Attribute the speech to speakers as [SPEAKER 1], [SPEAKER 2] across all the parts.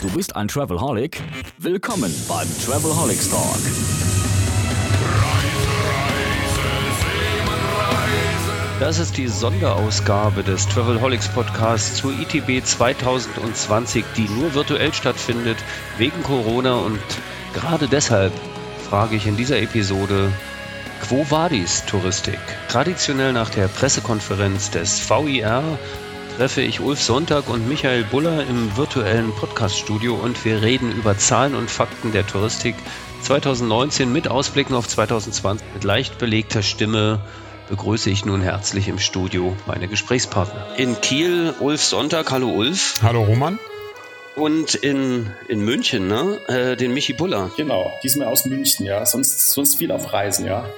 [SPEAKER 1] Du bist ein Travelholic? Willkommen beim Travelholics Talk.
[SPEAKER 2] Das ist die Sonderausgabe des Travelholics Podcasts zu ITB 2020, die nur virtuell stattfindet wegen Corona und gerade deshalb frage ich in dieser Episode, Quo Vadis Touristik? Traditionell nach der Pressekonferenz des VIR treffe ich Ulf Sonntag und Michael Buller im virtuellen Podcaststudio und wir reden über Zahlen und Fakten der Touristik 2019 mit Ausblicken auf 2020 mit leicht belegter Stimme begrüße ich nun herzlich im Studio meine Gesprächspartner. In Kiel Ulf Sonntag. Hallo Ulf.
[SPEAKER 3] Hallo Roman.
[SPEAKER 2] Und in, in München, ne? Äh, den Michi Buller.
[SPEAKER 4] Genau, diesmal aus München, ja. Sonst, sonst viel auf Reisen, ja.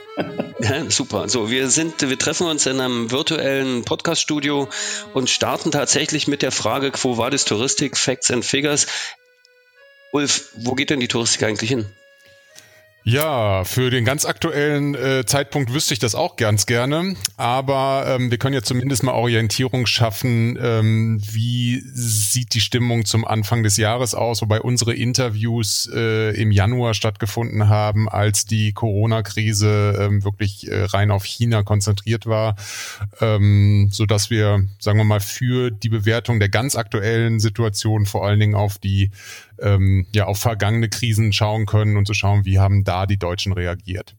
[SPEAKER 2] ja. Super. So, wir sind, wir treffen uns in einem virtuellen Podcaststudio und starten tatsächlich mit der Frage, Quo Vadis Touristik, Facts and Figures. Ulf, wo geht denn die Touristik eigentlich hin?
[SPEAKER 3] Ja, für den ganz aktuellen äh, Zeitpunkt wüsste ich das auch ganz gerne, aber ähm, wir können ja zumindest mal Orientierung schaffen, ähm, wie sieht die Stimmung zum Anfang des Jahres aus, wobei unsere Interviews äh, im Januar stattgefunden haben, als die Corona-Krise ähm, wirklich äh, rein auf China konzentriert war, ähm, so dass wir, sagen wir mal, für die Bewertung der ganz aktuellen Situation vor allen Dingen auf die ähm, ja auf vergangene Krisen schauen können und zu schauen, wie haben da die Deutschen reagiert.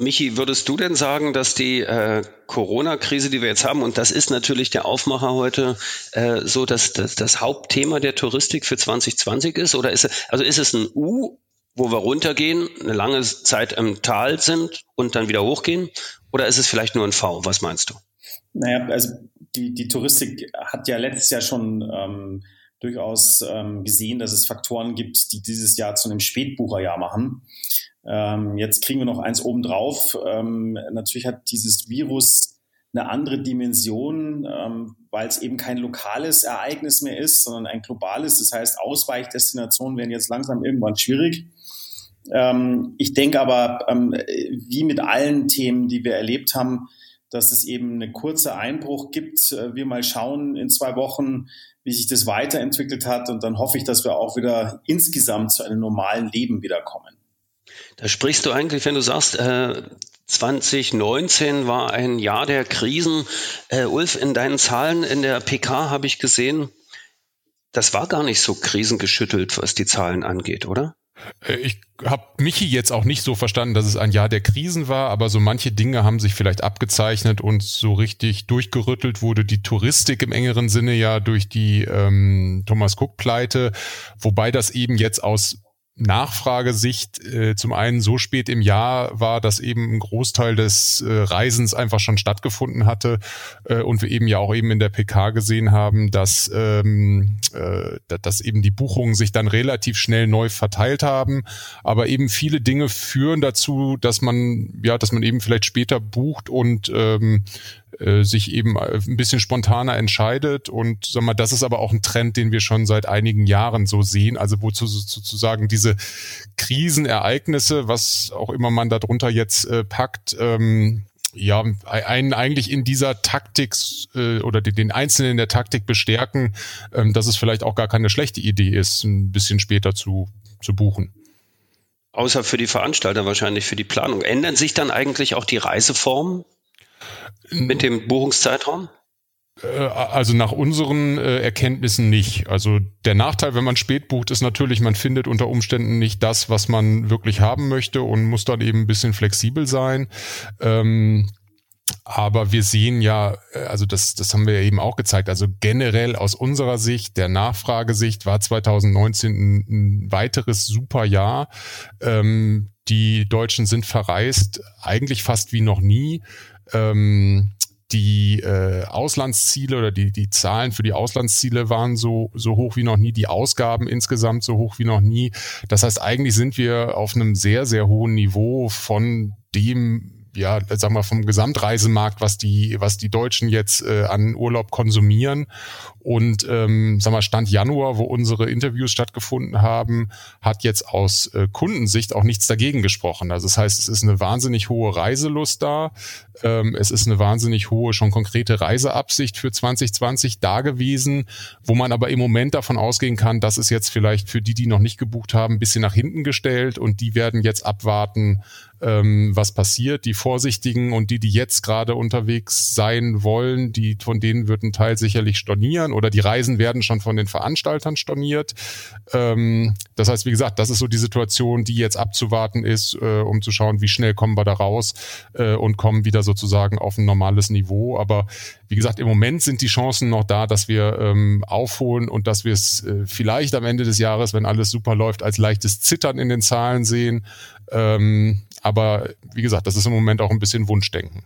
[SPEAKER 2] Michi, würdest du denn sagen, dass die äh, Corona-Krise, die wir jetzt haben, und das ist natürlich der Aufmacher heute, äh, so dass das, das Hauptthema der Touristik für 2020 ist? Oder ist es, also ist es ein U, wo wir runtergehen, eine lange Zeit im Tal sind und dann wieder hochgehen? Oder ist es vielleicht nur ein V? Was meinst du?
[SPEAKER 4] Naja, also die, die Touristik hat ja letztes Jahr schon ähm, durchaus ähm, gesehen, dass es Faktoren gibt, die dieses Jahr zu einem Spätbucherjahr machen. Ähm, jetzt kriegen wir noch eins obendrauf. Ähm, natürlich hat dieses Virus eine andere Dimension, ähm, weil es eben kein lokales Ereignis mehr ist, sondern ein globales. Das heißt, Ausweichdestinationen werden jetzt langsam irgendwann schwierig. Ähm, ich denke aber, ähm, wie mit allen Themen, die wir erlebt haben, dass es eben eine kurze Einbruch gibt. Äh, wir mal schauen in zwei Wochen, wie sich das weiterentwickelt hat. Und dann hoffe ich, dass wir auch wieder insgesamt zu einem normalen Leben wiederkommen.
[SPEAKER 2] Da sprichst du eigentlich, wenn du sagst, äh, 2019 war ein Jahr der Krisen. Äh, Ulf, in deinen Zahlen in der PK habe ich gesehen, das war gar nicht so krisengeschüttelt, was die Zahlen angeht, oder?
[SPEAKER 3] Äh, ich habe Michi jetzt auch nicht so verstanden, dass es ein Jahr der Krisen war, aber so manche Dinge haben sich vielleicht abgezeichnet und so richtig durchgerüttelt wurde die Touristik im engeren Sinne ja durch die ähm, Thomas Cook-Pleite, wobei das eben jetzt aus Nachfragesicht äh, zum einen so spät im Jahr war, dass eben ein Großteil des äh, Reisens einfach schon stattgefunden hatte äh, und wir eben ja auch eben in der PK gesehen haben, dass, ähm, äh, dass eben die Buchungen sich dann relativ schnell neu verteilt haben, aber eben viele Dinge führen dazu, dass man ja, dass man eben vielleicht später bucht und ähm, äh, sich eben äh, ein bisschen spontaner entscheidet. Und sag mal, das ist aber auch ein Trend, den wir schon seit einigen Jahren so sehen. Also wo sozusagen diese Krisenereignisse, was auch immer man darunter jetzt äh, packt, ähm, ja, einen eigentlich in dieser Taktik äh, oder den, den Einzelnen in der Taktik bestärken, ähm, dass es vielleicht auch gar keine schlechte Idee ist, ein bisschen später zu, zu buchen.
[SPEAKER 2] Außer für die Veranstalter wahrscheinlich, für die Planung. Ändern sich dann eigentlich auch die Reiseformen mit dem Buchungszeitraum?
[SPEAKER 3] Äh, also nach unseren äh, Erkenntnissen nicht. Also der Nachteil, wenn man spät bucht, ist natürlich, man findet unter Umständen nicht das, was man wirklich haben möchte und muss dann eben ein bisschen flexibel sein. Ähm, aber wir sehen ja, äh, also das, das haben wir ja eben auch gezeigt, also generell aus unserer Sicht, der Nachfragesicht, war 2019 ein, ein weiteres super Jahr. Ähm, die Deutschen sind verreist, eigentlich fast wie noch nie ähm, die äh, Auslandsziele oder die, die Zahlen für die Auslandsziele waren so, so hoch wie noch nie, die Ausgaben insgesamt so hoch wie noch nie. Das heißt, eigentlich sind wir auf einem sehr, sehr hohen Niveau von dem, ja, sag mal, vom Gesamtreisemarkt, was die, was die Deutschen jetzt äh, an Urlaub konsumieren. Und ähm, sag mal, Stand Januar, wo unsere Interviews stattgefunden haben, hat jetzt aus äh, Kundensicht auch nichts dagegen gesprochen. Also das heißt, es ist eine wahnsinnig hohe Reiselust da. Ähm, es ist eine wahnsinnig hohe, schon konkrete Reiseabsicht für 2020 da gewesen, wo man aber im Moment davon ausgehen kann, dass es jetzt vielleicht für die, die noch nicht gebucht haben, ein bisschen nach hinten gestellt und die werden jetzt abwarten, ähm, was passiert. Die Vorsichtigen und die, die jetzt gerade unterwegs sein wollen, die von denen wird ein Teil sicherlich stornieren oder die Reisen werden schon von den Veranstaltern storniert. Ähm, das heißt, wie gesagt, das ist so die Situation, die jetzt abzuwarten ist, äh, um zu schauen, wie schnell kommen wir da raus äh, und kommen wieder sozusagen auf ein normales Niveau. Aber wie gesagt, im Moment sind die Chancen noch da, dass wir ähm, aufholen und dass wir es äh, vielleicht am Ende des Jahres, wenn alles super läuft, als leichtes Zittern in den Zahlen sehen. Ähm, aber wie gesagt, das ist im Moment auch ein bisschen Wunschdenken.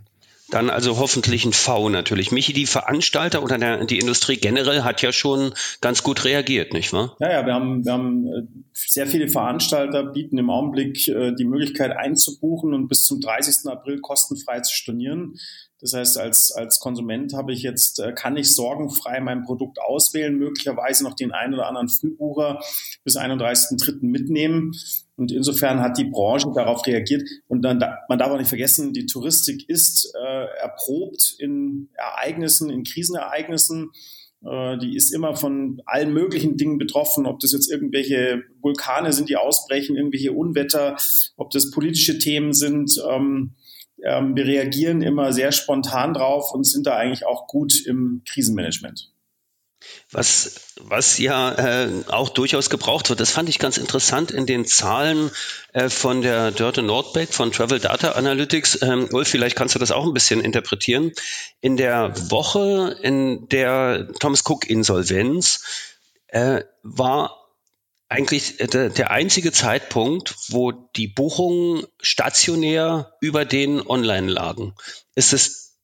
[SPEAKER 2] Dann also hoffentlich ein V natürlich. Michi, die Veranstalter oder der, die Industrie generell hat ja schon ganz gut reagiert, nicht wahr?
[SPEAKER 4] Ja, ja, wir haben, wir haben äh, sehr viele Veranstalter bieten im Augenblick äh, die Möglichkeit einzubuchen und bis zum 30. April kostenfrei zu stornieren. Das heißt, als, als Konsument habe ich jetzt, äh, kann ich sorgenfrei mein Produkt auswählen, möglicherweise noch den einen oder anderen Frühbucher bis 31.3. mitnehmen. Und insofern hat die Branche darauf reagiert. Und dann, man darf auch nicht vergessen, die Touristik ist äh, erprobt in Ereignissen, in Krisenereignissen. Äh, die ist immer von allen möglichen Dingen betroffen, ob das jetzt irgendwelche Vulkane sind, die ausbrechen, irgendwelche Unwetter, ob das politische Themen sind. Ähm, ähm, wir reagieren immer sehr spontan drauf und sind da eigentlich auch gut im Krisenmanagement.
[SPEAKER 2] Was, was ja äh, auch durchaus gebraucht wird, das fand ich ganz interessant in den Zahlen äh, von der Dörte Nordbeck von Travel Data Analytics. Ähm, Ulf, vielleicht kannst du das auch ein bisschen interpretieren. In der Woche, in der Thomas Cook Insolvenz, äh, war eigentlich äh, der, einzige Zeitpunkt, wo die Buchungen stationär über den Online lagen. Ist es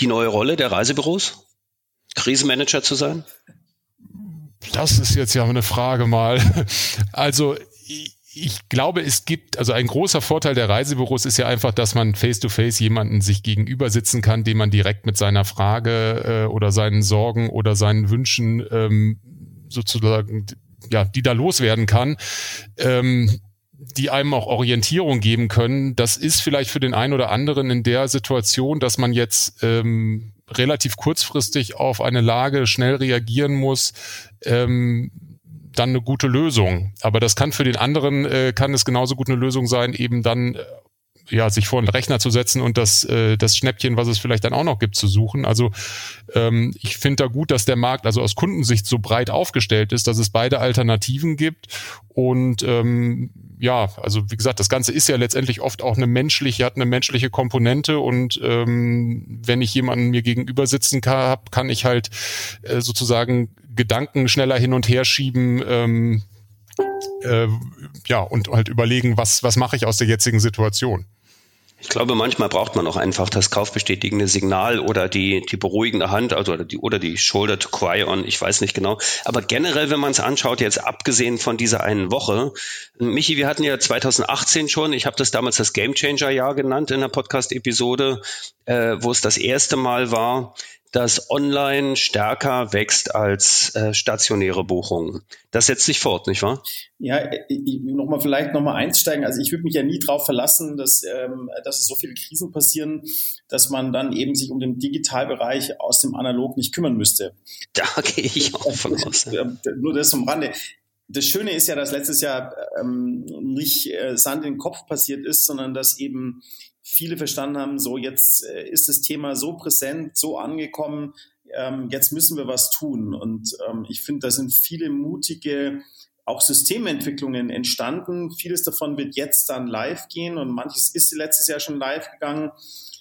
[SPEAKER 2] die neue Rolle der Reisebüros, Krisenmanager zu sein?
[SPEAKER 3] Das ist jetzt ja eine Frage mal. Also ich glaube, es gibt, also ein großer Vorteil der Reisebüros ist ja einfach, dass man face-to-face -face jemanden sich gegenüber sitzen kann, dem man direkt mit seiner Frage äh, oder seinen Sorgen oder seinen Wünschen ähm, sozusagen ja, die da loswerden kann, ähm, die einem auch Orientierung geben können. Das ist vielleicht für den einen oder anderen in der Situation, dass man jetzt ähm, relativ kurzfristig auf eine Lage schnell reagieren muss, ähm, dann eine gute Lösung. Aber das kann für den anderen, äh, kann es genauso gut eine Lösung sein, eben dann äh, ja, sich vor den Rechner zu setzen und das, äh, das Schnäppchen, was es vielleicht dann auch noch gibt, zu suchen. Also ähm, ich finde da gut, dass der Markt also aus Kundensicht so breit aufgestellt ist, dass es beide Alternativen gibt. Und ähm, ja, also wie gesagt, das Ganze ist ja letztendlich oft auch eine menschliche, hat eine menschliche Komponente und ähm, wenn ich jemanden mir gegenüber sitzen kann, kann ich halt äh, sozusagen Gedanken schneller hin und her schieben. Ähm, äh, ja, und halt überlegen, was, was mache ich aus der jetzigen Situation.
[SPEAKER 2] Ich glaube, manchmal braucht man auch einfach das kaufbestätigende Signal oder die, die beruhigende Hand, also oder die, oder die Shoulder to cry on, ich weiß nicht genau. Aber generell, wenn man es anschaut, jetzt abgesehen von dieser einen Woche, Michi, wir hatten ja 2018 schon, ich habe das damals das Game Changer Jahr genannt in der Podcast-Episode, äh, wo es das erste Mal war, dass online stärker wächst als äh, stationäre Buchungen. Das setzt sich fort, nicht wahr?
[SPEAKER 4] Ja, nochmal vielleicht nochmal einsteigen. Also ich würde mich ja nie darauf verlassen, dass, ähm, dass es so viele Krisen passieren, dass man dann eben sich um den Digitalbereich aus dem Analog nicht kümmern müsste.
[SPEAKER 2] Da gehe ich auch von aus. Ja.
[SPEAKER 4] Nur das am Rande. Das Schöne ist ja, dass letztes Jahr ähm, nicht äh, Sand in den Kopf passiert ist, sondern dass eben viele verstanden haben, so jetzt äh, ist das Thema so präsent, so angekommen, ähm, jetzt müssen wir was tun. Und ähm, ich finde, da sind viele mutige auch Systementwicklungen entstanden. Vieles davon wird jetzt dann live gehen und manches ist letztes Jahr schon live gegangen.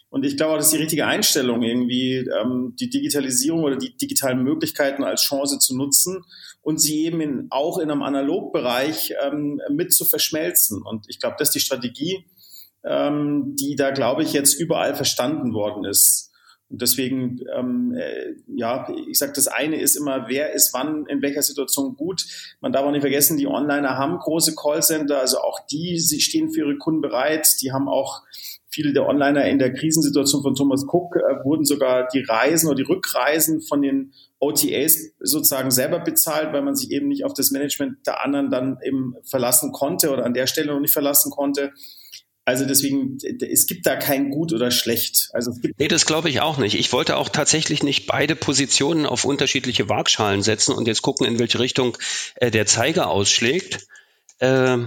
[SPEAKER 4] Und ich glaube, das ist die richtige Einstellung, irgendwie ähm, die Digitalisierung oder die digitalen Möglichkeiten als Chance zu nutzen und sie eben in, auch in einem Analogbereich ähm, mit zu verschmelzen. Und ich glaube, das ist die Strategie, ähm, die da, glaube ich, jetzt überall verstanden worden ist. Und deswegen, ähm, äh, ja, ich sage, das eine ist immer, wer ist wann in welcher Situation gut. Man darf auch nicht vergessen, die Onliner haben große Callcenter, also auch die, sie stehen für ihre Kunden bereit. Die haben auch viele der Onliner in der Krisensituation von Thomas Cook äh, wurden sogar die Reisen oder die Rückreisen von den OTAs sozusagen selber bezahlt, weil man sich eben nicht auf das Management der anderen dann eben verlassen konnte oder an der Stelle noch nicht verlassen konnte. Also deswegen, es gibt da kein gut oder schlecht. Also es gibt
[SPEAKER 2] nee, das glaube ich auch nicht. Ich wollte auch tatsächlich nicht beide Positionen auf unterschiedliche Waagschalen setzen und jetzt gucken, in welche Richtung äh, der Zeiger ausschlägt. Äh,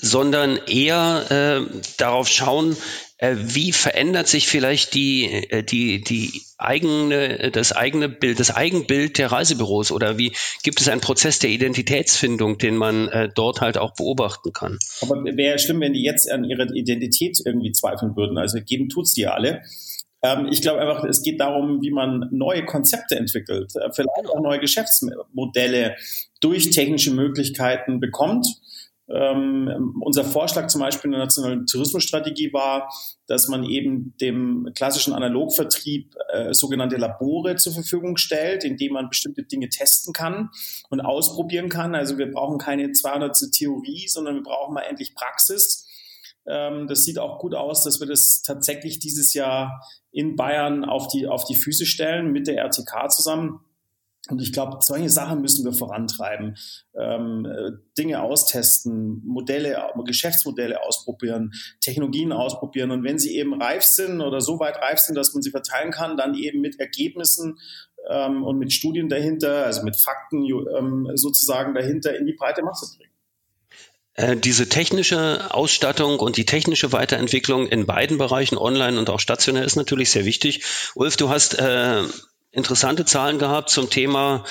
[SPEAKER 2] sondern eher äh, darauf schauen, äh, wie verändert sich vielleicht die, äh, die, die eigene, das eigene Bild, das Eigenbild der Reisebüros oder wie gibt es einen Prozess der Identitätsfindung, den man äh, dort halt auch beobachten kann?
[SPEAKER 4] Aber wäre schlimm, wenn die jetzt an ihrer Identität irgendwie zweifeln würden. Also geben tut's die ja alle. Ähm, ich glaube einfach, es geht darum, wie man neue Konzepte entwickelt, äh, vielleicht genau. auch neue Geschäftsmodelle durch technische Möglichkeiten bekommt ähm, unser Vorschlag zum Beispiel in der nationalen Tourismusstrategie war, dass man eben dem klassischen Analogvertrieb äh, sogenannte Labore zur Verfügung stellt, indem man bestimmte Dinge testen kann und ausprobieren kann. Also wir brauchen keine 200 Theorie, sondern wir brauchen mal endlich Praxis. Ähm, das sieht auch gut aus, dass wir das tatsächlich dieses Jahr in Bayern auf die, auf die Füße stellen mit der RTK zusammen und ich glaube, solche Sachen müssen wir vorantreiben, ähm, äh, Dinge austesten, Modelle, Geschäftsmodelle ausprobieren, Technologien ausprobieren. Und wenn sie eben reif sind oder so weit reif sind, dass man sie verteilen kann, dann eben mit Ergebnissen ähm, und mit Studien dahinter, also mit Fakten ähm, sozusagen dahinter in die breite Masse bringen
[SPEAKER 2] äh, diese technische Ausstattung und die technische Weiterentwicklung in beiden Bereichen, online und auch stationär, ist natürlich sehr wichtig. Ulf, du hast äh, interessante Zahlen gehabt zum Thema,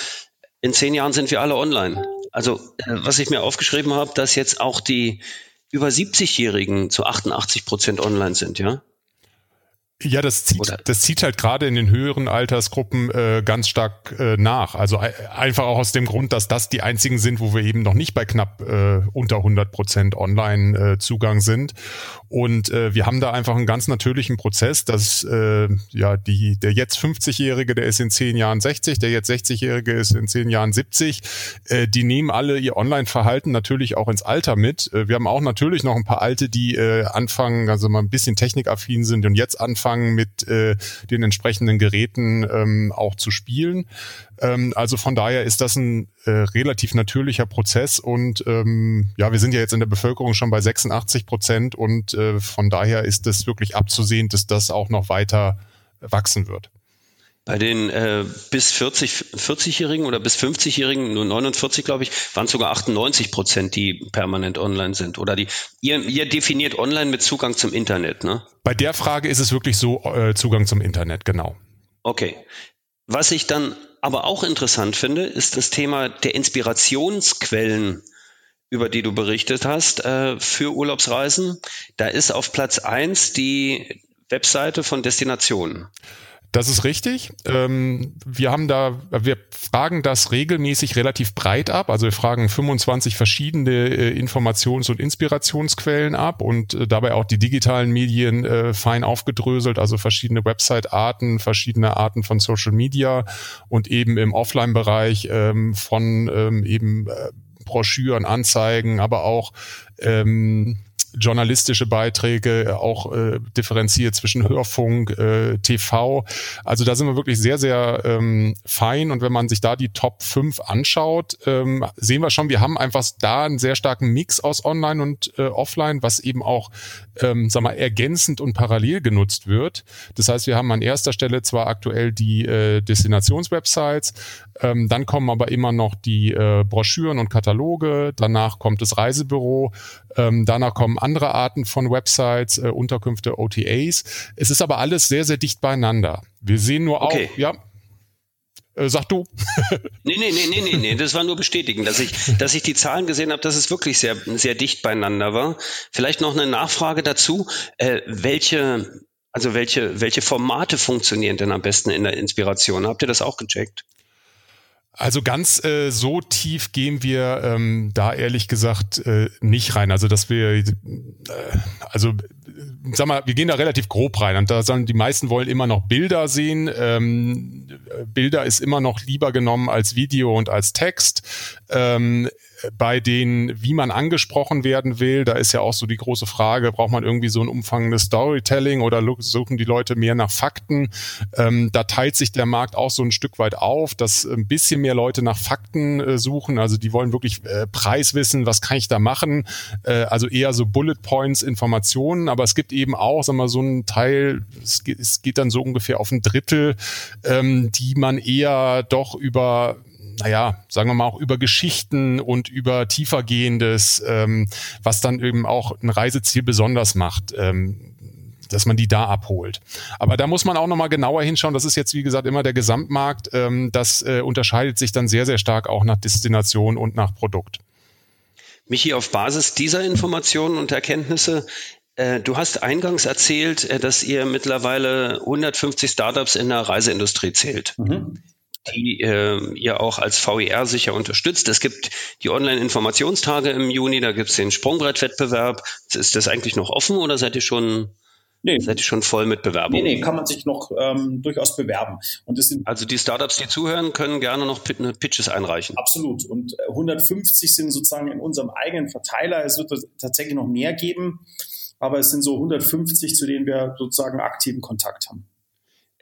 [SPEAKER 2] in zehn Jahren sind wir alle online. Also äh, was ich mir aufgeschrieben habe, dass jetzt auch die über 70-Jährigen zu 88 Prozent online sind, ja?
[SPEAKER 3] Ja, das zieht, das zieht halt gerade in den höheren Altersgruppen äh, ganz stark äh, nach. Also äh, einfach auch aus dem Grund, dass das die einzigen sind, wo wir eben noch nicht bei knapp äh, unter 100 Prozent Online-Zugang äh, sind. Und äh, wir haben da einfach einen ganz natürlichen Prozess, dass äh, ja die der jetzt 50-Jährige, der ist in zehn Jahren 60, der jetzt 60-Jährige ist in zehn Jahren 70. Äh, die nehmen alle ihr Online-Verhalten natürlich auch ins Alter mit. Äh, wir haben auch natürlich noch ein paar Alte, die äh, anfangen, also mal ein bisschen technikaffin sind und jetzt anfangen anfangen, mit äh, den entsprechenden Geräten ähm, auch zu spielen. Ähm, also von daher ist das ein äh, relativ natürlicher Prozess und ähm, ja, wir sind ja jetzt in der Bevölkerung schon bei 86 Prozent und äh, von daher ist es wirklich abzusehen, dass das auch noch weiter wachsen wird.
[SPEAKER 2] Bei den äh, bis 40, 40-Jährigen oder bis 50-Jährigen, nur 49 glaube ich, waren es sogar 98 Prozent, die permanent online sind. Oder die, ihr, ihr definiert online mit Zugang zum Internet, ne?
[SPEAKER 3] Bei der Frage ist es wirklich so äh, Zugang zum Internet, genau.
[SPEAKER 2] Okay. Was ich dann aber auch interessant finde, ist das Thema der Inspirationsquellen, über die du berichtet hast, äh, für Urlaubsreisen. Da ist auf Platz eins die Webseite von Destinationen.
[SPEAKER 3] Das ist richtig. Ähm, wir haben da, wir fragen das regelmäßig relativ breit ab. Also wir fragen 25 verschiedene äh, Informations- und Inspirationsquellen ab und äh, dabei auch die digitalen Medien äh, fein aufgedröselt, also verschiedene Website-Arten, verschiedene Arten von Social Media und eben im Offline-Bereich ähm, von ähm, eben Broschüren, Anzeigen, aber auch ähm, journalistische Beiträge, äh, auch äh, differenziert zwischen Hörfunk, äh, TV. Also da sind wir wirklich sehr, sehr ähm, fein. Und wenn man sich da die Top 5 anschaut, ähm, sehen wir schon, wir haben einfach da einen sehr starken Mix aus Online und äh, Offline, was eben auch, ähm, sag mal, ergänzend und parallel genutzt wird. Das heißt, wir haben an erster Stelle zwar aktuell die äh, Destinationswebsites, ähm, dann kommen aber immer noch die äh, Broschüren und Kataloge, danach kommt das Reisebüro, ähm, danach kommen andere Arten von Websites, äh, Unterkünfte, OTAs. Es ist aber alles sehr, sehr dicht beieinander. Wir sehen nur okay. auch, ja, äh, sag du.
[SPEAKER 2] nee, nee, nee, nee, nee, nee, das war nur bestätigen, dass ich, dass ich die Zahlen gesehen habe, dass es wirklich sehr, sehr dicht beieinander war. Vielleicht noch eine Nachfrage dazu. Äh, welche, also welche, welche Formate funktionieren denn am besten in der Inspiration? Habt ihr das auch gecheckt?
[SPEAKER 3] Also ganz äh, so tief gehen wir ähm, da ehrlich gesagt äh, nicht rein. Also dass wir, äh, also sag mal, wir gehen da relativ grob rein. Und da sagen die meisten wollen immer noch Bilder sehen. Ähm, Bilder ist immer noch lieber genommen als Video und als Text. Ähm, bei den, wie man angesprochen werden will, da ist ja auch so die große Frage, braucht man irgendwie so ein umfangendes Storytelling oder suchen die Leute mehr nach Fakten? Ähm, da teilt sich der Markt auch so ein Stück weit auf, dass ein bisschen mehr Leute nach Fakten äh, suchen. Also die wollen wirklich äh, Preis wissen, was kann ich da machen? Äh, also eher so Bullet Points, Informationen, aber es gibt eben auch, sagen wir, so einen Teil, es geht, es geht dann so ungefähr auf ein Drittel, ähm, die man eher doch über naja, sagen wir mal auch über Geschichten und über tiefergehendes, ähm, was dann eben auch ein Reiseziel besonders macht. Ähm, dass man die da abholt. Aber da muss man auch nochmal genauer hinschauen. Das ist jetzt, wie gesagt, immer der Gesamtmarkt. Ähm, das äh, unterscheidet sich dann sehr, sehr stark auch nach Destination und nach Produkt.
[SPEAKER 2] Michi, auf Basis dieser Informationen und Erkenntnisse, äh, du hast eingangs erzählt, äh, dass ihr mittlerweile 150 Startups in der Reiseindustrie zählt. Mhm die äh, ihr auch als VER sicher unterstützt. Es gibt die Online-Informationstage im Juni, da gibt es den Sprungbrettwettbewerb. Ist das eigentlich noch offen oder seid ihr schon Nee. Seid ihr schon voll mit Bewerbungen?
[SPEAKER 4] Nee, nee, kann man sich noch ähm, durchaus bewerben.
[SPEAKER 2] Und sind also die Startups, die zuhören, können gerne noch Pitches einreichen.
[SPEAKER 4] Absolut. Und 150 äh, sind sozusagen in unserem eigenen Verteiler. Es wird tatsächlich noch mehr geben, aber es sind so 150, zu denen wir sozusagen aktiven Kontakt haben.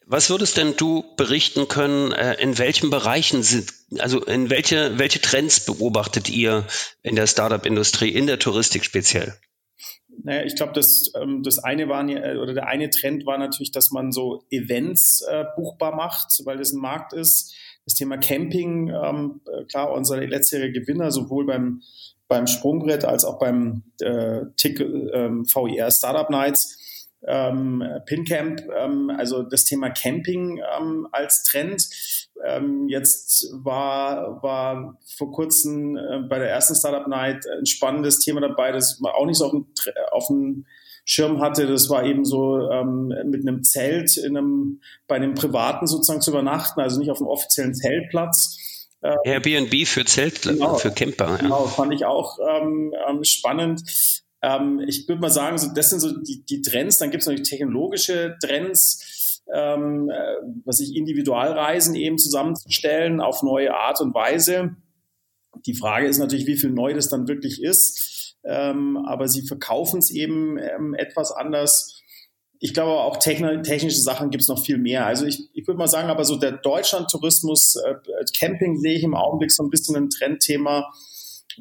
[SPEAKER 2] Was würdest denn du berichten können, äh, in welchen Bereichen sind, also in welche, welche Trends beobachtet ihr in der Startup-Industrie, in der Touristik speziell?
[SPEAKER 4] Naja, ich glaube, das, ähm, das eine war, äh, oder der eine Trend war natürlich, dass man so Events äh, buchbar macht, weil das ein Markt ist. Das Thema Camping, ähm, klar, unser letztjähriger Gewinner, sowohl beim, beim Sprungbrett als auch beim äh, TIC ähm, VIR Startup Nights ähm, PinCamp, ähm, also das Thema Camping ähm, als Trend. Ähm, jetzt war, war vor kurzem äh, bei der ersten Startup Night ein spannendes Thema dabei, das man auch nicht so auf dem, auf dem Schirm hatte. Das war eben so ähm, mit einem Zelt in einem, bei einem Privaten sozusagen zu übernachten, also nicht auf einem offiziellen Zeltplatz.
[SPEAKER 2] Ähm, Airbnb für Zelt, genau, für Camper.
[SPEAKER 4] Ja. Genau, fand ich auch ähm, ähm spannend. Ähm, ich würde mal sagen, so, das sind so die, die Trends. Dann gibt es natürlich technologische Trends, ähm, äh, was ich Individualreisen eben zusammenzustellen auf neue Art und Weise. Die Frage ist natürlich, wie viel neu das dann wirklich ist. Ähm, aber sie verkaufen es eben ähm, etwas anders. Ich glaube auch technische Sachen gibt es noch viel mehr. Also ich, ich würde mal sagen, aber so der Deutschland-Tourismus, äh, Camping sehe ich im Augenblick so ein bisschen ein Trendthema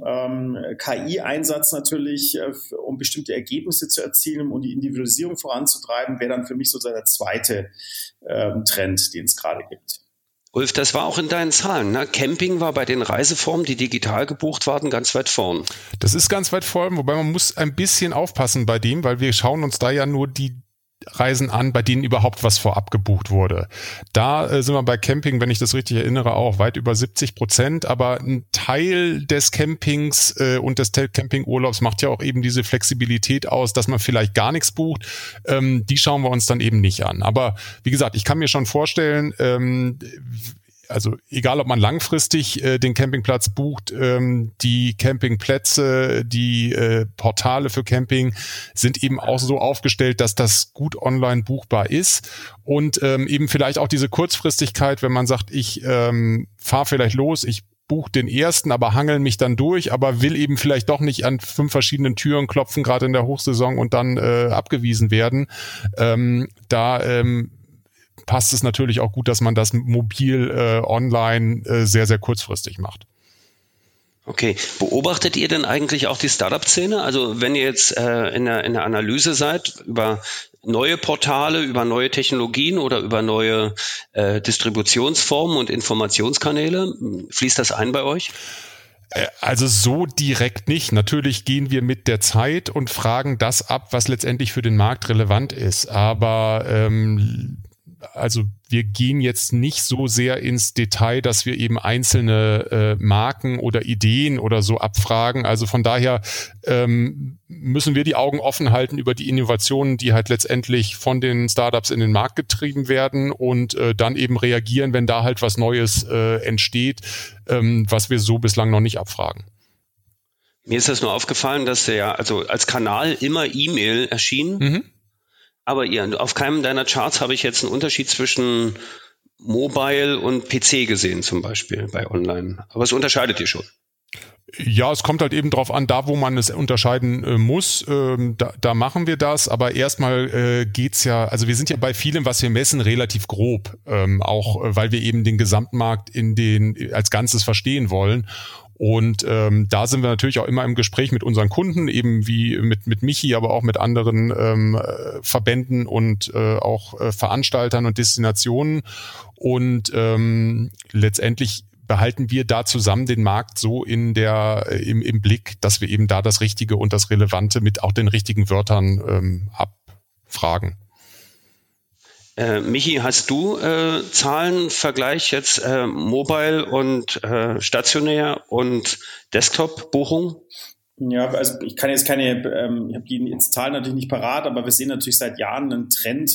[SPEAKER 4] ähm, KI-Einsatz natürlich, äh, um bestimmte Ergebnisse zu erzielen und die Individualisierung voranzutreiben, wäre dann für mich so der zweite ähm, Trend, den es gerade gibt.
[SPEAKER 2] Ulf, das war auch in deinen Zahlen. Ne? Camping war bei den Reiseformen, die digital gebucht waren, ganz weit vorn.
[SPEAKER 3] Das ist ganz weit vorn, wobei man muss ein bisschen aufpassen bei dem, weil wir schauen uns da ja nur die Reisen an, bei denen überhaupt was vorab gebucht wurde. Da äh, sind wir bei Camping, wenn ich das richtig erinnere, auch weit über 70 Prozent. Aber ein Teil des Campings äh, und des Campingurlaubs macht ja auch eben diese Flexibilität aus, dass man vielleicht gar nichts bucht. Ähm, die schauen wir uns dann eben nicht an. Aber wie gesagt, ich kann mir schon vorstellen, ähm, also egal ob man langfristig äh, den Campingplatz bucht, ähm, die Campingplätze, die äh, Portale für Camping sind eben auch so aufgestellt, dass das gut online buchbar ist und ähm, eben vielleicht auch diese Kurzfristigkeit, wenn man sagt, ich ähm, fahre vielleicht los, ich buche den ersten, aber hangel mich dann durch, aber will eben vielleicht doch nicht an fünf verschiedenen Türen klopfen, gerade in der Hochsaison und dann äh, abgewiesen werden. Ähm, da ähm, passt es natürlich auch gut, dass man das mobil äh, online äh, sehr, sehr kurzfristig macht.
[SPEAKER 2] Okay, beobachtet ihr denn eigentlich auch die Startup-Szene? Also wenn ihr jetzt äh, in, der, in der Analyse seid über neue Portale, über neue Technologien oder über neue äh, Distributionsformen und Informationskanäle, fließt das ein bei euch?
[SPEAKER 3] Äh, also so direkt nicht. Natürlich gehen wir mit der Zeit und fragen das ab, was letztendlich für den Markt relevant ist. Aber ähm, also wir gehen jetzt nicht so sehr ins Detail, dass wir eben einzelne äh, Marken oder Ideen oder so abfragen. Also von daher ähm, müssen wir die Augen offen halten über die Innovationen, die halt letztendlich von den Startups in den Markt getrieben werden und äh, dann eben reagieren, wenn da halt was Neues äh, entsteht, ähm, was wir so bislang noch nicht abfragen.
[SPEAKER 2] Mir ist das nur aufgefallen, dass der also als Kanal immer E-Mail erschien. Mhm. Aber ja, auf keinem deiner Charts habe ich jetzt einen Unterschied zwischen Mobile und PC gesehen, zum Beispiel bei Online. Aber es unterscheidet ihr schon.
[SPEAKER 3] Ja, es kommt halt eben drauf an, da wo man es unterscheiden äh, muss, ähm, da, da machen wir das. Aber erstmal äh, geht's ja, also wir sind ja bei vielem, was wir messen, relativ grob, ähm, auch äh, weil wir eben den Gesamtmarkt in den als Ganzes verstehen wollen. Und ähm, da sind wir natürlich auch immer im Gespräch mit unseren Kunden, eben wie mit, mit Michi, aber auch mit anderen ähm, Verbänden und äh, auch äh, Veranstaltern und Destinationen. Und ähm, letztendlich behalten wir da zusammen den Markt so in der im, im Blick, dass wir eben da das Richtige und das Relevante mit auch den richtigen Wörtern ähm, abfragen.
[SPEAKER 2] Äh, Michi, hast du äh, Zahlenvergleich jetzt äh, Mobile und äh, stationär und Desktop-Buchung?
[SPEAKER 4] Ja, also ich kann jetzt keine, ähm, ich habe die jetzt Zahlen natürlich nicht parat, aber wir sehen natürlich seit Jahren einen Trend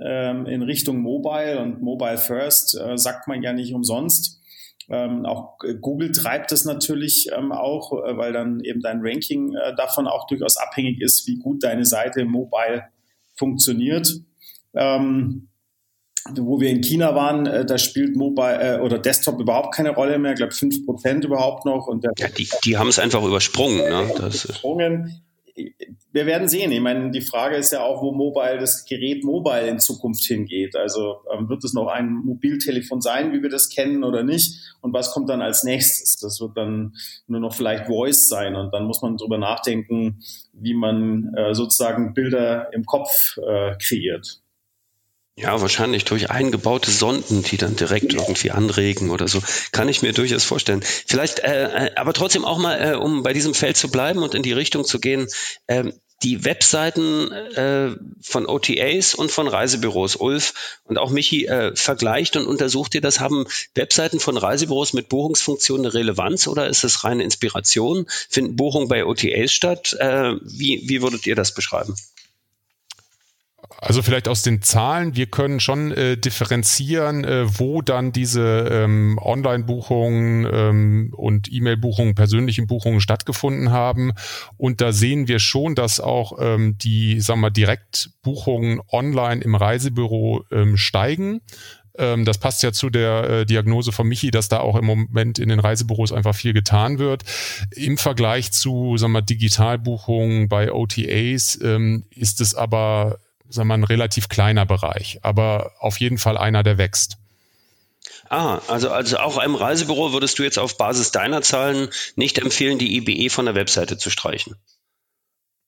[SPEAKER 4] ähm, in Richtung Mobile und Mobile First, äh, sagt man ja nicht umsonst. Ähm, auch Google treibt es natürlich ähm, auch, äh, weil dann eben dein Ranking äh, davon auch durchaus abhängig ist, wie gut deine Seite mobile funktioniert. Ähm, wo wir in China waren, äh, da spielt Mobile äh, oder Desktop überhaupt keine Rolle mehr, ich glaube 5% überhaupt noch. Und
[SPEAKER 2] ja, die, die haben es einfach übersprungen. Ne?
[SPEAKER 4] Das übersprungen. Wir werden sehen. Ich meine, die Frage ist ja auch, wo Mobile, das Gerät Mobile in Zukunft hingeht. Also ähm, wird es noch ein Mobiltelefon sein, wie wir das kennen oder nicht? Und was kommt dann als nächstes? Das wird dann nur noch vielleicht Voice sein. Und dann muss man drüber nachdenken, wie man äh, sozusagen Bilder im Kopf äh, kreiert.
[SPEAKER 2] Ja, wahrscheinlich durch eingebaute Sonden, die dann direkt irgendwie anregen oder so. Kann ich mir durchaus vorstellen. Vielleicht, äh, äh, aber trotzdem auch mal, äh, um bei diesem Feld zu bleiben und in die Richtung zu gehen, äh, die Webseiten äh, von OTAs und von Reisebüros, Ulf und auch Michi, äh, vergleicht und untersucht ihr das? Haben Webseiten von Reisebüros mit Buchungsfunktion eine Relevanz oder ist es reine Inspiration? Finden Buchungen bei OTAs statt? Äh, wie, wie würdet ihr das beschreiben?
[SPEAKER 3] Also vielleicht aus den Zahlen, wir können schon äh, differenzieren, äh, wo dann diese ähm, Online-Buchungen ähm, und E-Mail-Buchungen, persönlichen Buchungen stattgefunden haben. Und da sehen wir schon, dass auch ähm, die, sagen wir, Direktbuchungen online im Reisebüro ähm, steigen. Ähm, das passt ja zu der äh, Diagnose von Michi, dass da auch im Moment in den Reisebüros einfach viel getan wird. Im Vergleich zu sagen wir, Digitalbuchungen bei OTAs ähm, ist es aber sagen wir, ein relativ kleiner Bereich, aber auf jeden Fall einer, der wächst.
[SPEAKER 2] Ah, also, also auch einem Reisebüro würdest du jetzt auf Basis deiner Zahlen nicht empfehlen, die IBE von der Webseite zu streichen?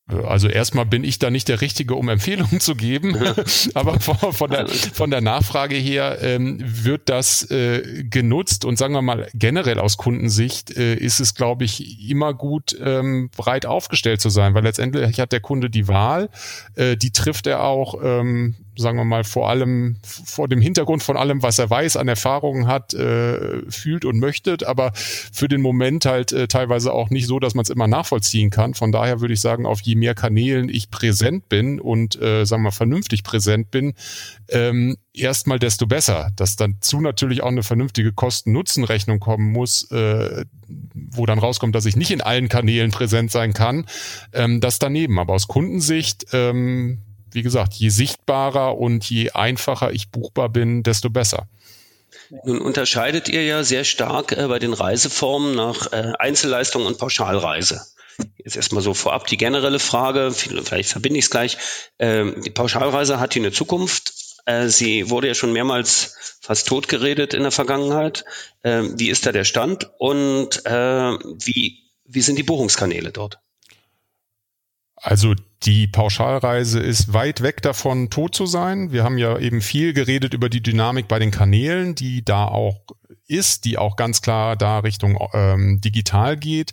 [SPEAKER 3] Also erstmal bin ich da nicht der Richtige, um Empfehlungen zu geben, aber von, von, der, von der Nachfrage her ähm, wird das äh, genutzt. Und sagen wir mal generell aus Kundensicht äh, ist es, glaube ich, immer gut ähm, breit aufgestellt zu sein, weil letztendlich hat der Kunde die Wahl, äh, die trifft er auch ähm, sagen wir mal, vor allem vor dem Hintergrund von allem, was er weiß, an Erfahrungen hat, äh, fühlt und möchte, aber für den Moment halt äh, teilweise auch nicht so, dass man es immer nachvollziehen kann. Von daher würde ich sagen, auf je mehr Kanälen ich präsent bin und äh, sagen wir vernünftig präsent bin, ähm, erstmal desto besser. Dass dazu natürlich auch eine vernünftige Kosten-Nutzen-Rechnung kommen muss, äh, wo dann rauskommt, dass ich nicht in allen Kanälen präsent sein kann, ähm, das daneben. Aber aus Kundensicht ähm, wie gesagt, je sichtbarer und je einfacher ich buchbar bin, desto besser.
[SPEAKER 2] Nun unterscheidet ihr ja sehr stark äh, bei den Reiseformen nach äh, Einzelleistung und Pauschalreise. Jetzt erstmal so vorab die generelle Frage, vielleicht verbinde ich es gleich. Ähm, die Pauschalreise hat hier eine Zukunft. Äh, sie wurde ja schon mehrmals fast totgeredet in der Vergangenheit. Ähm, wie ist da der Stand und äh, wie, wie sind die Buchungskanäle dort?
[SPEAKER 3] Also die Pauschalreise ist weit weg davon, tot zu sein. Wir haben ja eben viel geredet über die Dynamik bei den Kanälen, die da auch ist, die auch ganz klar da Richtung ähm, digital geht.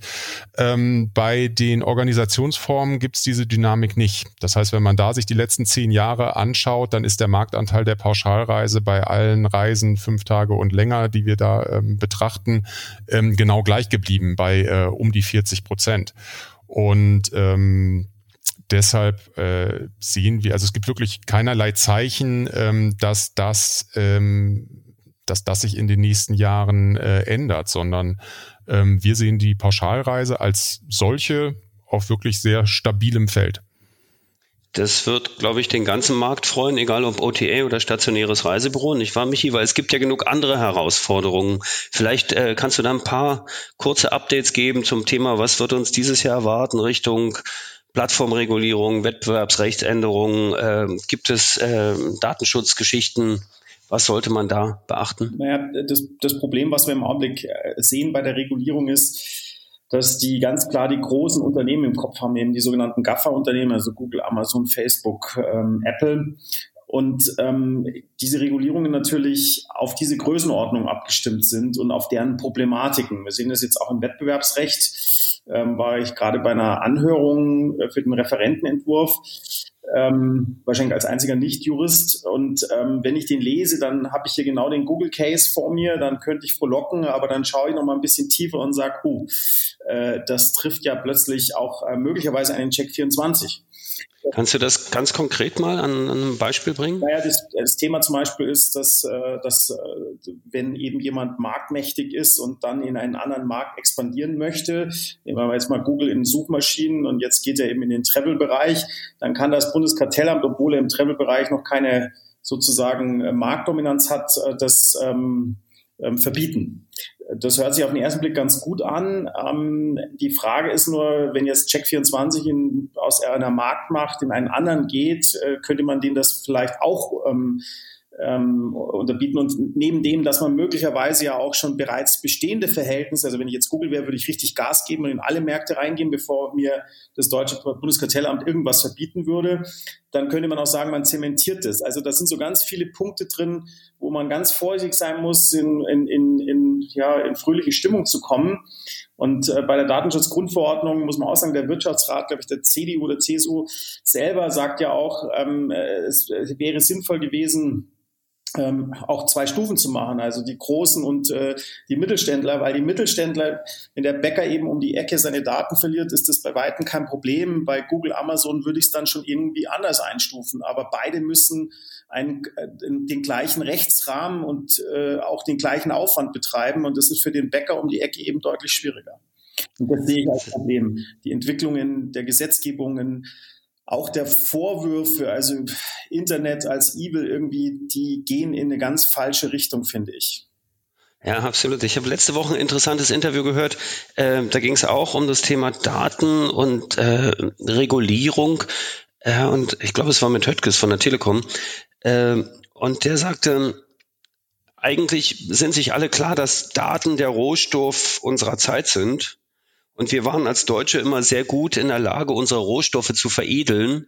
[SPEAKER 3] Ähm, bei den Organisationsformen gibt's diese Dynamik nicht. Das heißt, wenn man da sich die letzten zehn Jahre anschaut, dann ist der Marktanteil der Pauschalreise bei allen Reisen fünf Tage und länger, die wir da ähm, betrachten, ähm, genau gleich geblieben bei äh, um die 40 Prozent. Und ähm, deshalb äh, sehen wir, also es gibt wirklich keinerlei Zeichen, ähm, dass das, ähm, dass das sich in den nächsten Jahren äh, ändert, sondern ähm, wir sehen die Pauschalreise als solche auf wirklich sehr stabilem Feld.
[SPEAKER 2] Das wird, glaube ich, den ganzen Markt freuen, egal ob OTA oder stationäres Reisebüro. Nicht wahr, Michi? Weil es gibt ja genug andere Herausforderungen. Vielleicht äh, kannst du da ein paar kurze Updates geben zum Thema, was wird uns dieses Jahr erwarten Richtung Plattformregulierung, Wettbewerbsrechtsänderungen? Äh, gibt es äh, Datenschutzgeschichten? Was sollte man da beachten?
[SPEAKER 4] Naja, das, das Problem, was wir im Augenblick äh, sehen bei der Regulierung ist, dass die ganz klar die großen Unternehmen im Kopf haben, eben die sogenannten GAFA-Unternehmen, also Google, Amazon, Facebook, ähm, Apple. Und ähm, diese Regulierungen natürlich auf diese Größenordnung abgestimmt sind und auf deren Problematiken. Wir sehen das jetzt auch im Wettbewerbsrecht ähm, war ich gerade bei einer Anhörung äh, für den Referentenentwurf, ähm, wahrscheinlich als einziger Nicht-Jurist. Und ähm, wenn ich den lese, dann habe ich hier genau den Google-Case vor mir, dann könnte ich frohlocken, aber dann schaue ich noch mal ein bisschen tiefer und sage, oh, äh, das trifft ja plötzlich auch äh, möglicherweise einen Check 24.
[SPEAKER 2] Kannst du das ganz konkret mal an, an einem Beispiel bringen?
[SPEAKER 4] Naja, das, das Thema zum Beispiel ist, dass, äh, dass äh, wenn eben jemand marktmächtig ist und dann in einen anderen Markt expandieren möchte, nehmen wir jetzt mal Google in Suchmaschinen und jetzt geht er eben in den Travel-Bereich, dann kann das Bundeskartellamt, obwohl er im Travel-Bereich noch keine sozusagen äh, Marktdominanz hat, das ähm, ähm, verbieten. Das hört sich auf den ersten Blick ganz gut an. Ähm, die Frage ist nur, wenn jetzt Check24 in, aus einer Marktmacht in einen anderen geht, äh, könnte man denen das vielleicht auch ähm, ähm, unterbieten. Und neben dem, dass man möglicherweise ja auch schon bereits bestehende Verhältnisse, also wenn ich jetzt Google wäre, würde ich richtig Gas geben und in alle Märkte reingehen, bevor mir das deutsche Bundeskartellamt irgendwas verbieten würde, dann könnte man auch sagen, man zementiert das. Also da sind so ganz viele Punkte drin, wo man ganz vorsichtig sein muss, in, in, in, in, ja, in fröhliche Stimmung zu kommen. Und äh, bei der Datenschutzgrundverordnung muss man auch sagen, der Wirtschaftsrat, glaube ich, der CDU oder CSU selber sagt ja auch, ähm, es wäre sinnvoll gewesen, ähm, auch zwei Stufen zu machen, also die Großen und äh, die Mittelständler, weil die Mittelständler, wenn der Bäcker eben um die Ecke seine Daten verliert, ist das bei Weitem kein Problem. Bei Google, Amazon würde ich es dann schon irgendwie anders einstufen, aber beide müssen einen, äh, den gleichen Rechtsrahmen und äh, auch den gleichen Aufwand betreiben und das ist für den Bäcker um die Ecke eben deutlich schwieriger. Und das sehe ich als Problem. Die Entwicklungen der Gesetzgebungen, auch der Vorwürfe, also Internet als Evil irgendwie, die gehen in eine ganz falsche Richtung, finde ich.
[SPEAKER 2] Ja, absolut. Ich habe letzte Woche ein interessantes Interview gehört. Äh, da ging es auch um das Thema Daten und äh, Regulierung. Äh, und ich glaube, es war mit Höttges von der Telekom. Äh, und der sagte, eigentlich sind sich alle klar, dass Daten der Rohstoff unserer Zeit sind. Und wir waren als Deutsche immer sehr gut in der Lage, unsere Rohstoffe zu veredeln.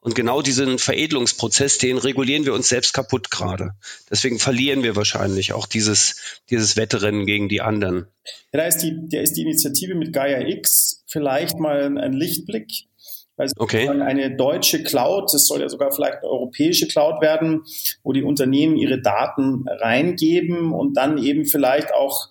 [SPEAKER 2] Und genau diesen Veredelungsprozess, den regulieren wir uns selbst kaputt gerade. Deswegen verlieren wir wahrscheinlich auch dieses, dieses Wettrennen gegen die anderen.
[SPEAKER 4] Ja, da ist die, da ist die Initiative mit Gaia X vielleicht mal ein Lichtblick. Also okay. eine deutsche Cloud, das soll ja sogar vielleicht eine europäische Cloud werden, wo die Unternehmen ihre Daten reingeben und dann eben vielleicht auch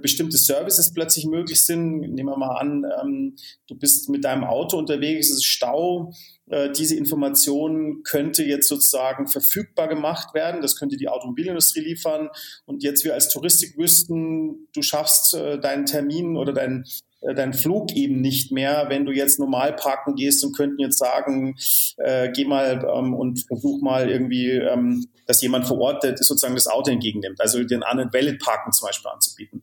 [SPEAKER 4] bestimmte Services plötzlich möglich sind. Nehmen wir mal an, ähm, du bist mit deinem Auto unterwegs, es ist Stau. Äh, diese Information könnte jetzt sozusagen verfügbar gemacht werden. Das könnte die Automobilindustrie liefern. Und jetzt wir als Touristik wüssten, du schaffst äh, deinen Termin oder dein, äh, dein Flug eben nicht mehr, wenn du jetzt normal parken gehst und könnten jetzt sagen, äh, geh mal ähm, und versuch mal irgendwie, ähm, dass jemand vor Ort das sozusagen das Auto entgegennimmt, also den anderen Valid Parken zum Beispiel anzubieten.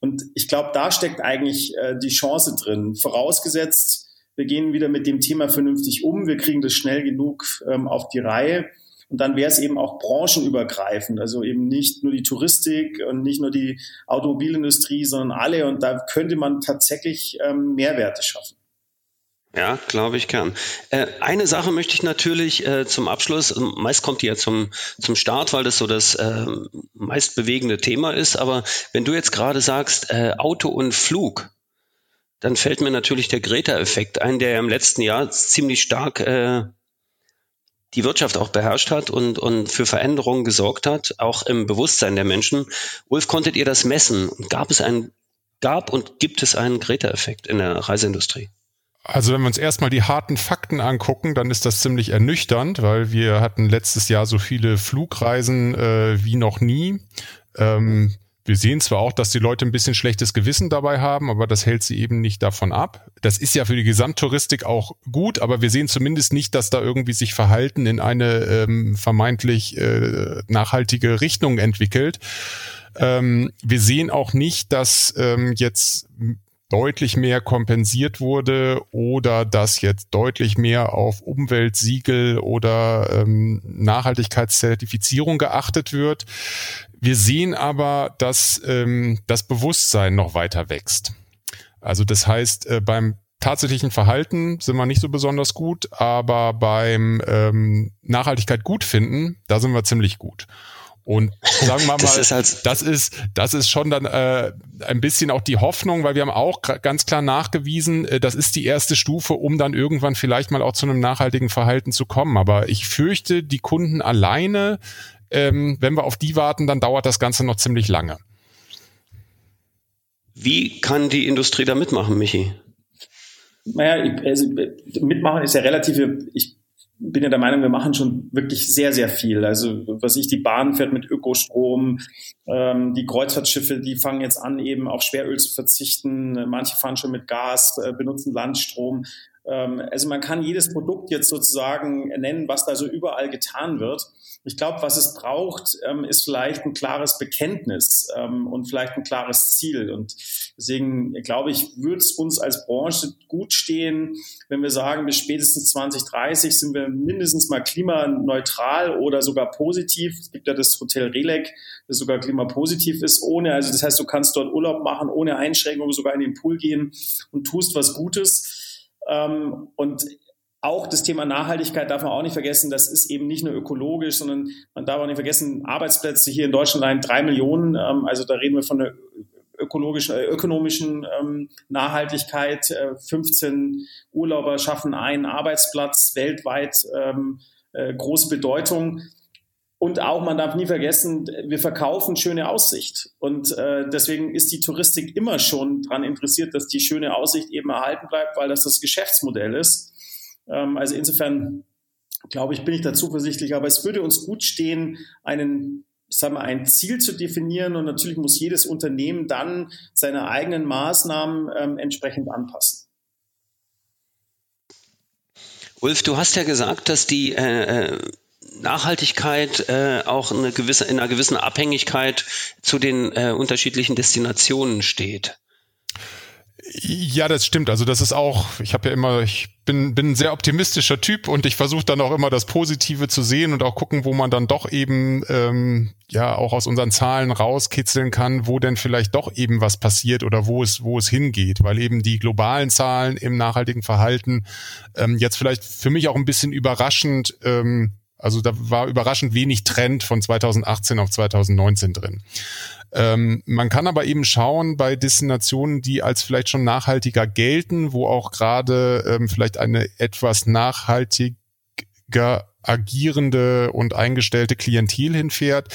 [SPEAKER 4] Und ich glaube, da steckt eigentlich äh, die Chance drin, vorausgesetzt, wir gehen wieder mit dem Thema vernünftig um, wir kriegen das schnell genug ähm, auf die Reihe und dann wäre es eben auch branchenübergreifend, also eben nicht nur die Touristik und nicht nur die Automobilindustrie, sondern alle. Und da könnte man tatsächlich ähm, Mehrwerte schaffen.
[SPEAKER 2] Ja, glaube ich gern. Äh, eine Sache möchte ich natürlich äh, zum Abschluss, ähm, meist kommt die ja zum, zum Start, weil das so das äh, meist bewegende Thema ist, aber wenn du jetzt gerade sagst, äh, Auto und Flug, dann fällt mir natürlich der Greta-Effekt ein, der ja im letzten Jahr ziemlich stark äh, die Wirtschaft auch beherrscht hat und, und für Veränderungen gesorgt hat, auch im Bewusstsein der Menschen. Wolf, konntet ihr das messen? Gab es einen, gab und gibt es einen Greta-Effekt in der Reiseindustrie?
[SPEAKER 3] Also wenn wir uns erstmal die harten Fakten angucken, dann ist das ziemlich ernüchternd, weil wir hatten letztes Jahr so viele Flugreisen äh, wie noch nie. Ähm, wir sehen zwar auch, dass die Leute ein bisschen schlechtes Gewissen dabei haben, aber das hält sie eben nicht davon ab. Das ist ja für die Gesamttouristik auch gut, aber wir sehen zumindest nicht, dass da irgendwie sich Verhalten in eine ähm, vermeintlich äh, nachhaltige Richtung entwickelt. Ähm, wir sehen auch nicht, dass ähm, jetzt deutlich mehr kompensiert wurde oder dass jetzt deutlich mehr auf Umweltsiegel oder ähm, Nachhaltigkeitszertifizierung geachtet wird. Wir sehen aber, dass ähm, das Bewusstsein noch weiter wächst. Also das heißt, äh, beim tatsächlichen Verhalten sind wir nicht so besonders gut, aber beim ähm, Nachhaltigkeit gut finden, da sind wir ziemlich gut. Und sagen wir mal, das ist, halt das ist, das ist schon dann äh, ein bisschen auch die Hoffnung, weil wir haben auch ganz klar nachgewiesen, äh, das ist die erste Stufe, um dann irgendwann vielleicht mal auch zu einem nachhaltigen Verhalten zu kommen. Aber ich fürchte, die Kunden alleine, ähm, wenn wir auf die warten, dann dauert das Ganze noch ziemlich lange.
[SPEAKER 2] Wie kann die Industrie da mitmachen, Michi?
[SPEAKER 4] Naja, also mitmachen ist ja relativ, ich bin ja der Meinung, wir machen schon wirklich sehr, sehr viel. Also was ich, die Bahn fährt mit Ökostrom, ähm, die Kreuzfahrtschiffe, die fangen jetzt an, eben auf Schweröl zu verzichten. Manche fahren schon mit Gas, äh, benutzen Landstrom. Ähm, also man kann jedes Produkt jetzt sozusagen nennen, was da so überall getan wird. Ich glaube, was es braucht, ähm, ist vielleicht ein klares Bekenntnis ähm, und vielleicht ein klares Ziel. Und deswegen glaube ich, würde es uns als Branche gut stehen, wenn wir sagen, bis spätestens 2030 sind wir mindestens mal klimaneutral oder sogar positiv. Es gibt ja das Hotel Relec, das sogar klimapositiv ist, ohne, also das heißt, du kannst dort Urlaub machen, ohne Einschränkungen, sogar in den Pool gehen und tust was Gutes. Ähm, und auch das Thema Nachhaltigkeit darf man auch nicht vergessen. Das ist eben nicht nur ökologisch, sondern man darf auch nicht vergessen, Arbeitsplätze hier in Deutschland allein drei Millionen. Ähm, also da reden wir von der ökologischen, äh, ökonomischen ähm, Nachhaltigkeit. Äh, 15 Urlauber schaffen einen Arbeitsplatz weltweit, ähm, äh, große Bedeutung. Und auch, man darf nie vergessen, wir verkaufen schöne Aussicht. Und äh, deswegen ist die Touristik immer schon daran interessiert, dass die schöne Aussicht eben erhalten bleibt, weil das das Geschäftsmodell ist. Ähm, also insofern glaube ich, bin ich da zuversichtlich. Aber es würde uns gut stehen, einen sagen wir, ein Ziel zu definieren und natürlich muss jedes Unternehmen dann seine eigenen Maßnahmen ähm, entsprechend anpassen.
[SPEAKER 2] Ulf, du hast ja gesagt, dass die äh, äh Nachhaltigkeit äh, auch eine gewisse, in einer gewissen Abhängigkeit zu den äh, unterschiedlichen Destinationen steht.
[SPEAKER 3] Ja, das stimmt. Also das ist auch, ich habe ja immer, ich bin, bin ein sehr optimistischer Typ und ich versuche dann auch immer das Positive zu sehen und auch gucken, wo man dann doch eben ähm, ja auch aus unseren Zahlen rauskitzeln kann, wo denn vielleicht doch eben was passiert oder wo es, wo es hingeht, weil eben die globalen Zahlen im nachhaltigen Verhalten ähm, jetzt vielleicht für mich auch ein bisschen überraschend ähm, also da war überraschend wenig Trend von 2018 auf 2019 drin. Ähm, man kann aber eben schauen bei Destinationen, die als vielleicht schon nachhaltiger gelten, wo auch gerade ähm, vielleicht eine etwas nachhaltiger agierende und eingestellte Klientel hinfährt.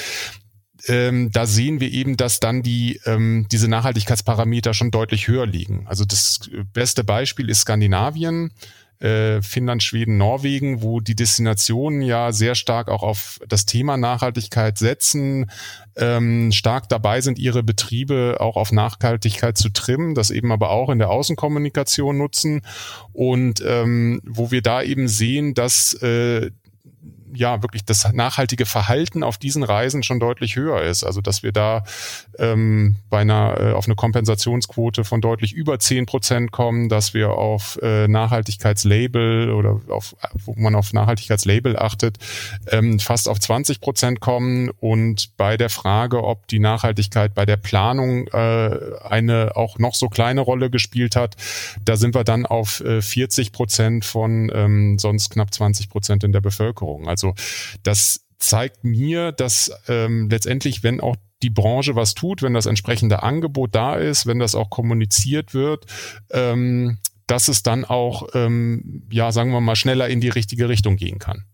[SPEAKER 3] Ähm, da sehen wir eben, dass dann die ähm, diese Nachhaltigkeitsparameter schon deutlich höher liegen. Also das beste Beispiel ist Skandinavien äh, Finnland, Schweden, Norwegen, wo die Destinationen ja sehr stark auch auf das Thema Nachhaltigkeit setzen, ähm, stark dabei sind, ihre Betriebe auch auf Nachhaltigkeit zu trimmen, das eben aber auch in der Außenkommunikation nutzen. Und ähm, wo wir da eben sehen, dass äh, ja wirklich das nachhaltige Verhalten auf diesen Reisen schon deutlich höher ist. Also dass wir da ähm, bei einer äh, auf eine Kompensationsquote von deutlich über zehn Prozent kommen, dass wir auf äh, Nachhaltigkeitslabel oder auf wo man auf Nachhaltigkeitslabel achtet, ähm, fast auf 20 Prozent kommen und bei der Frage, ob die Nachhaltigkeit bei der Planung äh, eine auch noch so kleine Rolle gespielt hat, da sind wir dann auf äh, 40 Prozent von ähm, sonst knapp 20 Prozent in der Bevölkerung. Also das zeigt mir, dass ähm, letztendlich, wenn auch die Branche was tut, wenn das entsprechende Angebot da ist, wenn das auch kommuniziert wird, ähm, dass es dann auch, ähm, ja, sagen wir mal, schneller in die richtige Richtung gehen kann.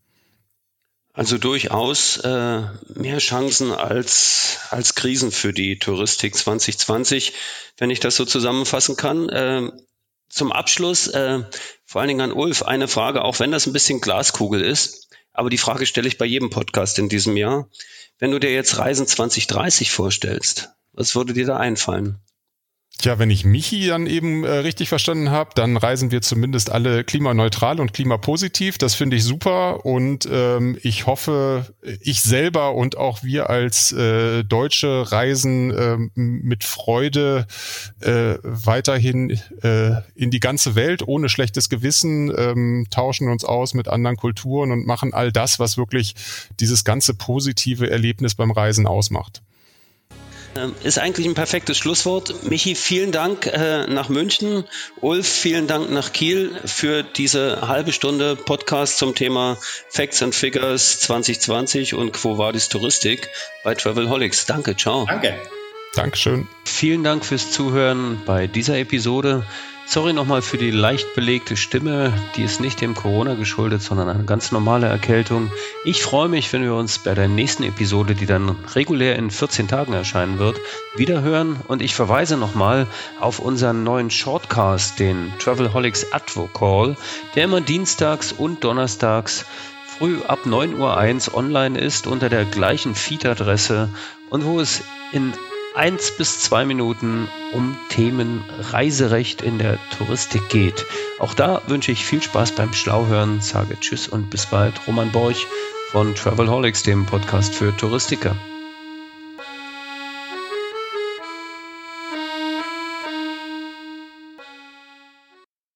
[SPEAKER 2] Also durchaus äh, mehr Chancen als, als Krisen für die Touristik 2020, wenn ich das so zusammenfassen kann. Äh, zum Abschluss, äh, vor allen Dingen an Ulf, eine Frage, auch wenn das ein bisschen Glaskugel ist, aber die Frage stelle ich bei jedem Podcast in diesem Jahr. Wenn du dir jetzt Reisen 2030 vorstellst, was würde dir da einfallen?
[SPEAKER 3] Tja, wenn ich Michi dann eben äh, richtig verstanden habe, dann reisen wir zumindest alle klimaneutral und klimapositiv. Das finde ich super und ähm, ich hoffe, ich selber und auch wir als äh, Deutsche reisen äh, mit Freude äh, weiterhin äh, in die ganze Welt ohne schlechtes Gewissen, ähm, tauschen uns aus mit anderen Kulturen und machen all das, was wirklich dieses ganze positive Erlebnis beim Reisen ausmacht.
[SPEAKER 2] Ähm, ist eigentlich ein perfektes Schlusswort. Michi, vielen Dank äh, nach München. Ulf, vielen Dank nach Kiel für diese halbe Stunde Podcast zum Thema Facts and Figures 2020 und Quo Vadis Touristik bei Travelholics. Danke, ciao.
[SPEAKER 4] Danke.
[SPEAKER 3] Dankeschön.
[SPEAKER 2] Vielen Dank fürs Zuhören bei dieser Episode. Sorry nochmal für die leicht belegte Stimme. Die ist nicht dem Corona geschuldet, sondern eine ganz normale Erkältung. Ich freue mich, wenn wir uns bei der nächsten Episode, die dann regulär in 14 Tagen erscheinen wird, wiederhören. Und ich verweise nochmal auf unseren neuen Shortcast, den Travelholics Advocall, der immer dienstags und donnerstags früh ab 9.01 Uhr online ist unter der gleichen Feed-Adresse und wo es in eins bis zwei Minuten um Themen Reiserecht in der Touristik geht. Auch da wünsche ich viel Spaß beim Schlauhören, sage Tschüss und bis bald. Roman Borch von Travelholics, dem Podcast für Touristiker.